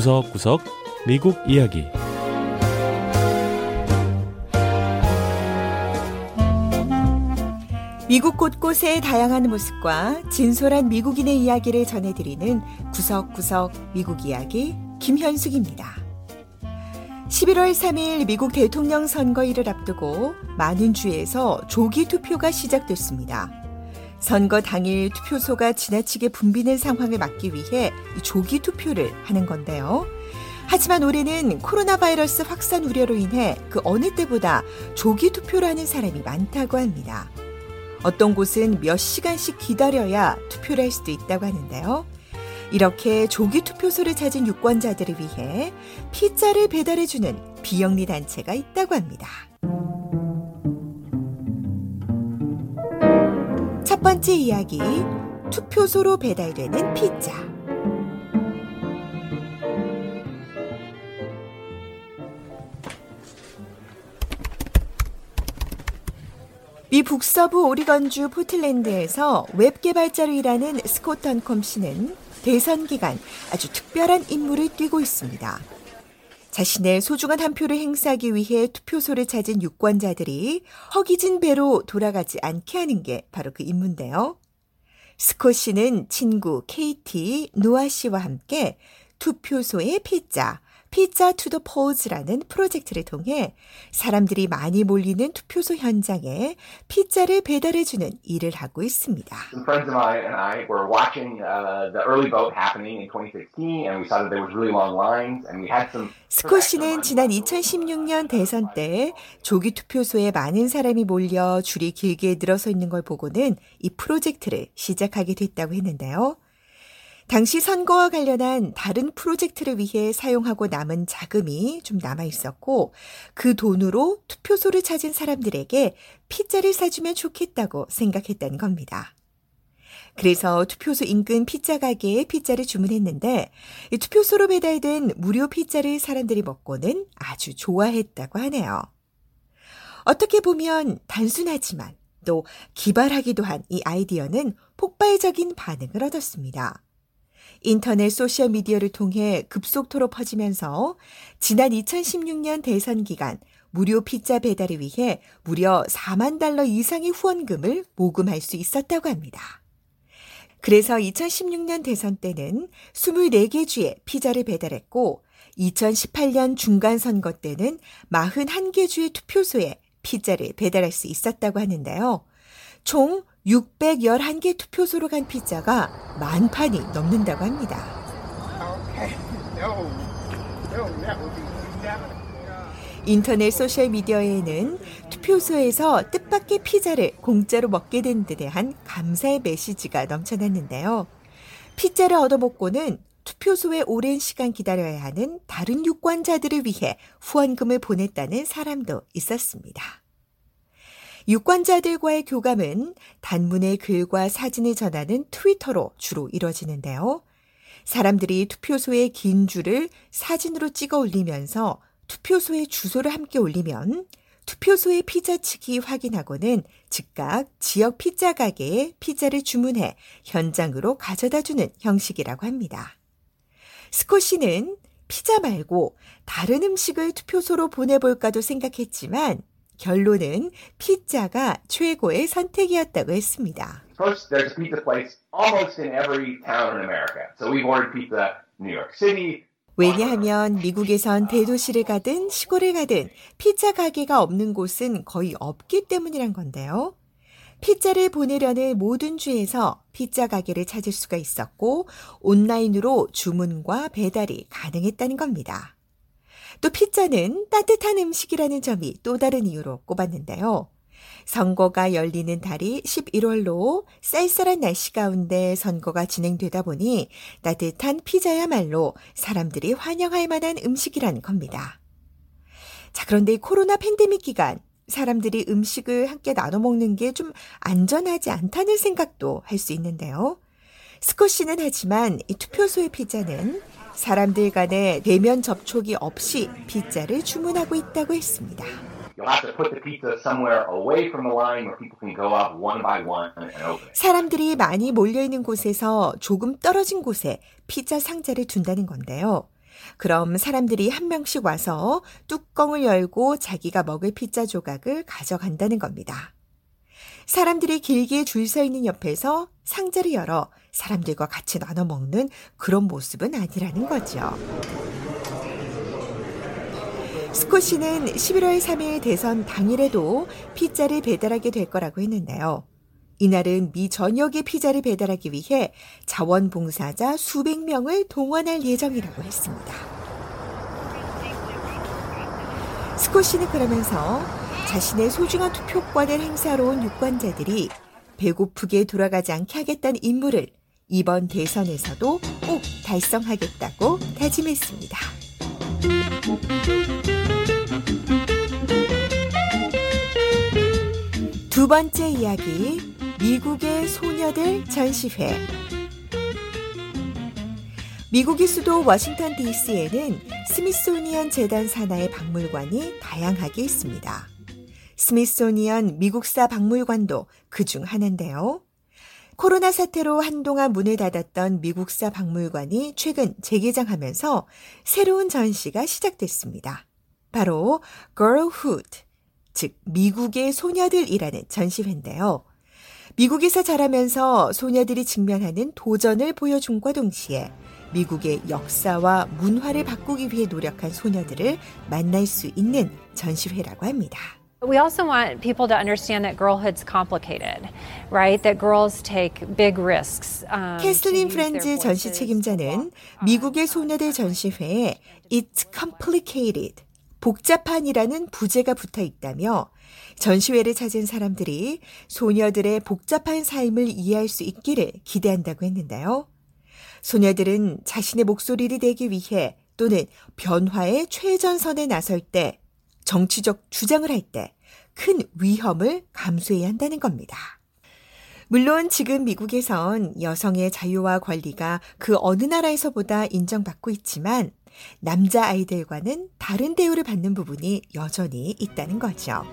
구석구석 미국 이야기 미국 곳곳의 다양한 모습과 진솔한 미국인의 이야기를 전해드리는 구석구석 미국 이야기 김현숙입니다. 11월 3일 미국 대통령 선거일을 앞두고 많은 주에서 조기 투표가 시작됐습니다. 선거 당일 투표소가 지나치게 붐비는 상황을 막기 위해 조기 투표를 하는 건데요. 하지만 올해는 코로나 바이러스 확산 우려로 인해 그 어느 때보다 조기 투표를 하는 사람이 많다고 합니다. 어떤 곳은 몇 시간씩 기다려야 투표를 할 수도 있다고 하는데요. 이렇게 조기 투표소를 찾은 유권자들을 위해 피자를 배달해주는 비영리 단체가 있다고 합니다. 첫 번째 이야기, 투표소로 배달되는 피자. 미 북서부 오리건주 포틀랜드에서 웹 개발자로 일하는 스콧 던콤 씨는 대선 기간 아주 특별한 임무를 띄고 있습니다. 자신의 소중한 한 표를 행사하기 위해 투표소를 찾은 유권자들이 허기진 배로 돌아가지 않게 하는 게 바로 그 임무인데요. 스콧 씨는 친구 케이티, 노아 씨와 함께 투표소의 피자, Pizza to the Polls라는 프로젝트를 통해 사람들이 많이 몰리는 투표소 현장에 피자를 배달해 주는 일을 하고 있습니다. Some friends of mine and I were watching uh, the early vote happening in 2016, and we saw that there was really long lines, and we had some. 스콧 씨는 지난 2016년 대선 때 조기 투표소에 많은 사람이 몰려 줄이 길게 늘어서 있는 걸 보고는 이 프로젝트를 시작하게 됐다고 했는데요. 당시 선거와 관련한 다른 프로젝트를 위해 사용하고 남은 자금이 좀 남아 있었고 그 돈으로 투표소를 찾은 사람들에게 피자를 사주면 좋겠다고 생각했다는 겁니다. 그래서 투표소 인근 피자 가게에 피자를 주문했는데 투표소로 배달된 무료 피자를 사람들이 먹고는 아주 좋아했다고 하네요. 어떻게 보면 단순하지만 또 기발하기도 한 이 아이디어는 폭발적인 반응을 얻었습니다. 인터넷 소셜미디어를 통해 급속도로 퍼지면서 지난 2016년 대선 기간 무료 피자 배달을 위해 무려 4만 달러 이상의 후원금을 모금할 수 있었다고 합니다. 그래서 2016년 대선 때는 24개 주에 피자를 배달했고 2018년 중간 선거 때는 41개 주의 투표소에 피자를 배달할 수 있었다고 하는데요. 총 611개 투표소로 간 피자가 만 판이 넘는다고 합니다. 인터넷 소셜 미디어에는 투표소에서 뜻밖의 피자를 공짜로 먹게 된 데 대한 감사의 메시지가 넘쳐났는데요. 피자를 얻어먹고는 투표소에 오랜 시간 기다려야 하는 다른 유권자들을 위해 후원금을 보냈다는 사람도 있었습니다. 유권자들과의 교감은 단문의 글과 사진을 전하는 트위터로 주로 이뤄지는데요. 사람들이 투표소의 긴 줄을 사진으로 찍어 올리면서 투표소의 주소를 함께 올리면 투표소의 피자치기 확인하고는 즉각 지역 피자 가게에 피자를 주문해 현장으로 가져다 주는 형식이라고 합니다. 스코시는 피자 말고 다른 음식을 투표소로 보내볼까도 생각했지만 결론은 피자가 최고의 선택이었다고 했습니다. First, there's a pizza place almost in every town in America. So we've ordered pizza in New York City. 왜냐하면 미국에선 대도시를 가든 시골을 가든 피자 가게가 없는 곳은 거의 없기 때문이란 건데요. 피자를 보내려는 모든 주에서 피자 가게를 찾을 수가 있었고 온라인으로 주문과 배달이 가능했다는 겁니다. 또 피자는 따뜻한 음식이라는 점이 또 다른 이유로 꼽았는데요. 선거가 열리는 달이 11월로 쌀쌀한 날씨 가운데 선거가 진행되다 보니 따뜻한 피자야말로 사람들이 환영할 만한 음식이란 겁니다. 자, 그런데 이 코로나 팬데믹 기간 사람들이 음식을 함께 나눠 먹는 게 좀 안전하지 않다는 생각도 할 수 있는데요. 스코시는 하지만 이 투표소의 피자는 사람들 간의 대면 접촉이 없이 피자를 주문하고 있다고 했습니다. 사람들이 많이 몰려 있는 곳에서 조금 떨어진 곳에 피자 상자를 둔다는 건데요. 그럼 사람들이 한 명씩 와서 뚜껑을 열고 자기가 먹을 피자 조각을 가져간다는 겁니다. 사람들이 길게 줄 서 있는 옆에서 상자를 열어 사람들과 같이 나눠 먹는 그런 모습은 아니라는 거죠. 스코시는 11월 3일 대선 당일에도 피자를 배달하게 될 거라고 했는데요. 이날은 미 전역에 피자를 배달하기 위해 자원봉사자 수백 명을 동원할 예정이라고 했습니다. 스코시는 그러면서 자신의 소중한 투표권을 행사하러 온 유권자들이 배고프게 돌아가지 않게 하겠다는 임무를 이번 대선에서도 꼭 달성하겠다고 다짐했습니다. 두 번째 이야기, 미국의 소녀들 전시회. 미국의 수도 워싱턴 DC에는 스미소니언 재단 산하의 박물관이 다양하게 있습니다. 스미소니언 미국사 박물관도 그 중 하나인데요. 코로나 사태로 한동안 문을 닫았던 미국사 박물관이 최근 재개장하면서 새로운 전시가 시작됐습니다. 바로 Girlhood, 즉 미국의 소녀들이라는 전시회인데요. 미국에서 자라면서 소녀들이 직면하는 도전을 보여준과 동시에 미국의 역사와 문화를 바꾸기 위해 노력한 소녀들을 만날 수 있는 전시회라고 합니다. We also want people to understand that girlhood's complicated, right? That girls take big risks. Um, 캐슬린 프렌즈 전시 책임자는 미국의 소녀들 전시회에 It's complicated, 복잡한이라는 부제가 붙어 있다며 전시회를 찾은 사람들이 소녀들의 복잡한 삶을 이해할 수 있기를 기대한다고 했는데요. 소녀들은 자신의 목소리를 내기 위해 또는 변화의 최전선에 나설 때 정치적 주장을 할 때 큰 위험을 감수해야 한다는 겁니다. 물론 지금 미국에선 여성의 자유와 권리가 그 어느 나라에서보다 인정받고 있지만 남자 아이들과는 다른 대우를 받는 부분이 여전히 있다는 거죠.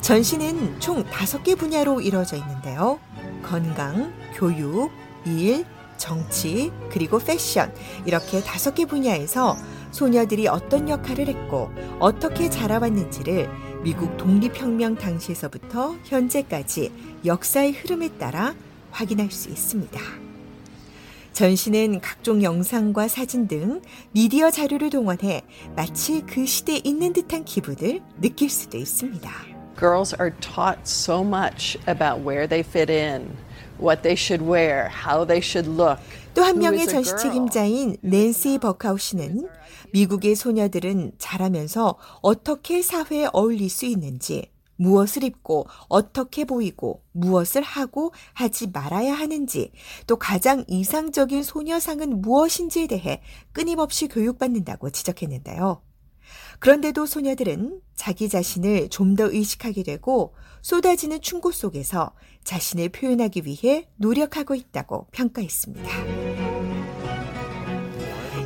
전시는 총 5개 분야로 이루어져 있는데요. 건강, 교육, 일, 정치, 그리고 패션 이렇게 5개 분야에서 소녀들이 어떤 역할을 했고 어떻게 자라왔는지를 미국 독립혁명 당시에서부터 현재까지 역사의 흐름에 따라 확인할 수 있습니다. 전시는 각종 영상과 사진 등 미디어 자료를 동원해 마치 그 시대에 있는 듯한 기분을 느낄 수도 있습니다. Girls are taught so much about where they fit in, what they should wear, how they should look. 또 한 명의 전시 책임자인 낸시 버카우 씨는 미국의 소녀들은 자라면서 어떻게 사회에 어울릴 수 있는지, 무엇을 입고 어떻게 보이고 무엇을 하고 하지 말아야 하는지 또 가장 이상적인 소녀상은 무엇인지에 대해 끊임없이 교육받는다고 지적했는데요. 그런데도 소녀들은 자기 자신을 좀 더 의식하게 되고 쏟아지는 충고 속에서 자신을 표현하기 위해 노력하고 있다고 평가했습니다.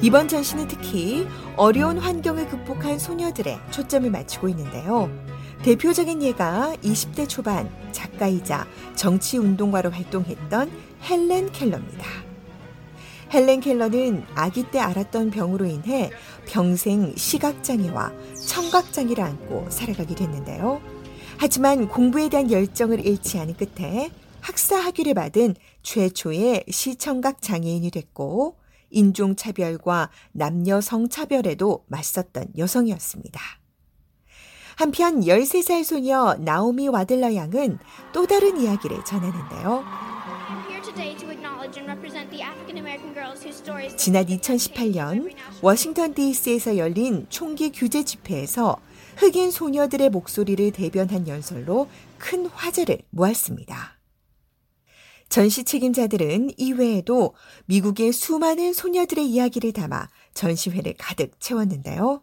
이번 전시는 특히 어려운 환경을 극복한 소녀들의 초점을 맞추고 있는데요. 대표적인 예가 20대 초반 작가이자 정치 운동가로 활동했던 헬렌 켈러입니다. 헬렌 켈러는 아기 때 알았던 병으로 인해 평생 시각장애와 청각장애를 안고 살아가게 됐는데요. 하지만 공부에 대한 열정을 잃지 않은 끝에 학사 학위를 받은 최초의 시청각 장애인이 됐고 인종차별과 남녀 성차별에도 맞섰던 여성이었습니다. 한편 13살 소녀 나오미 와들러 양은 또 다른 이야기를 전하는데요. 지난 2018년 워싱턴 DC에서 열린 총기 규제 집회에서 흑인 소녀들의 목소리를 대변한 연설로 큰 화제를 모았습니다. 전시 책임자들은 이외에도 미국의 수많은 소녀들의 이야기를 담아 전시회를 가득 채웠는데요.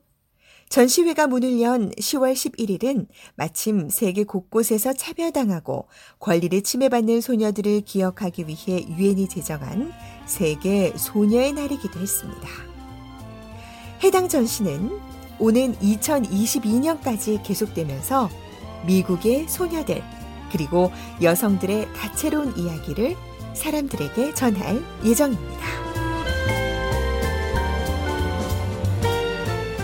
전시회가 문을 연 10월 11일은 마침 세계 곳곳에서 차별당하고 권리를 침해받는 소녀들을 기억하기 위해 유엔이 제정한 세계 소녀의 날이기도 했습니다. 해당 전시는 오는 2022년까지 계속되면서 미국의 소녀들, 그리고 여성들의 다채로운 이야기를 사람들에게 전할 예정입니다.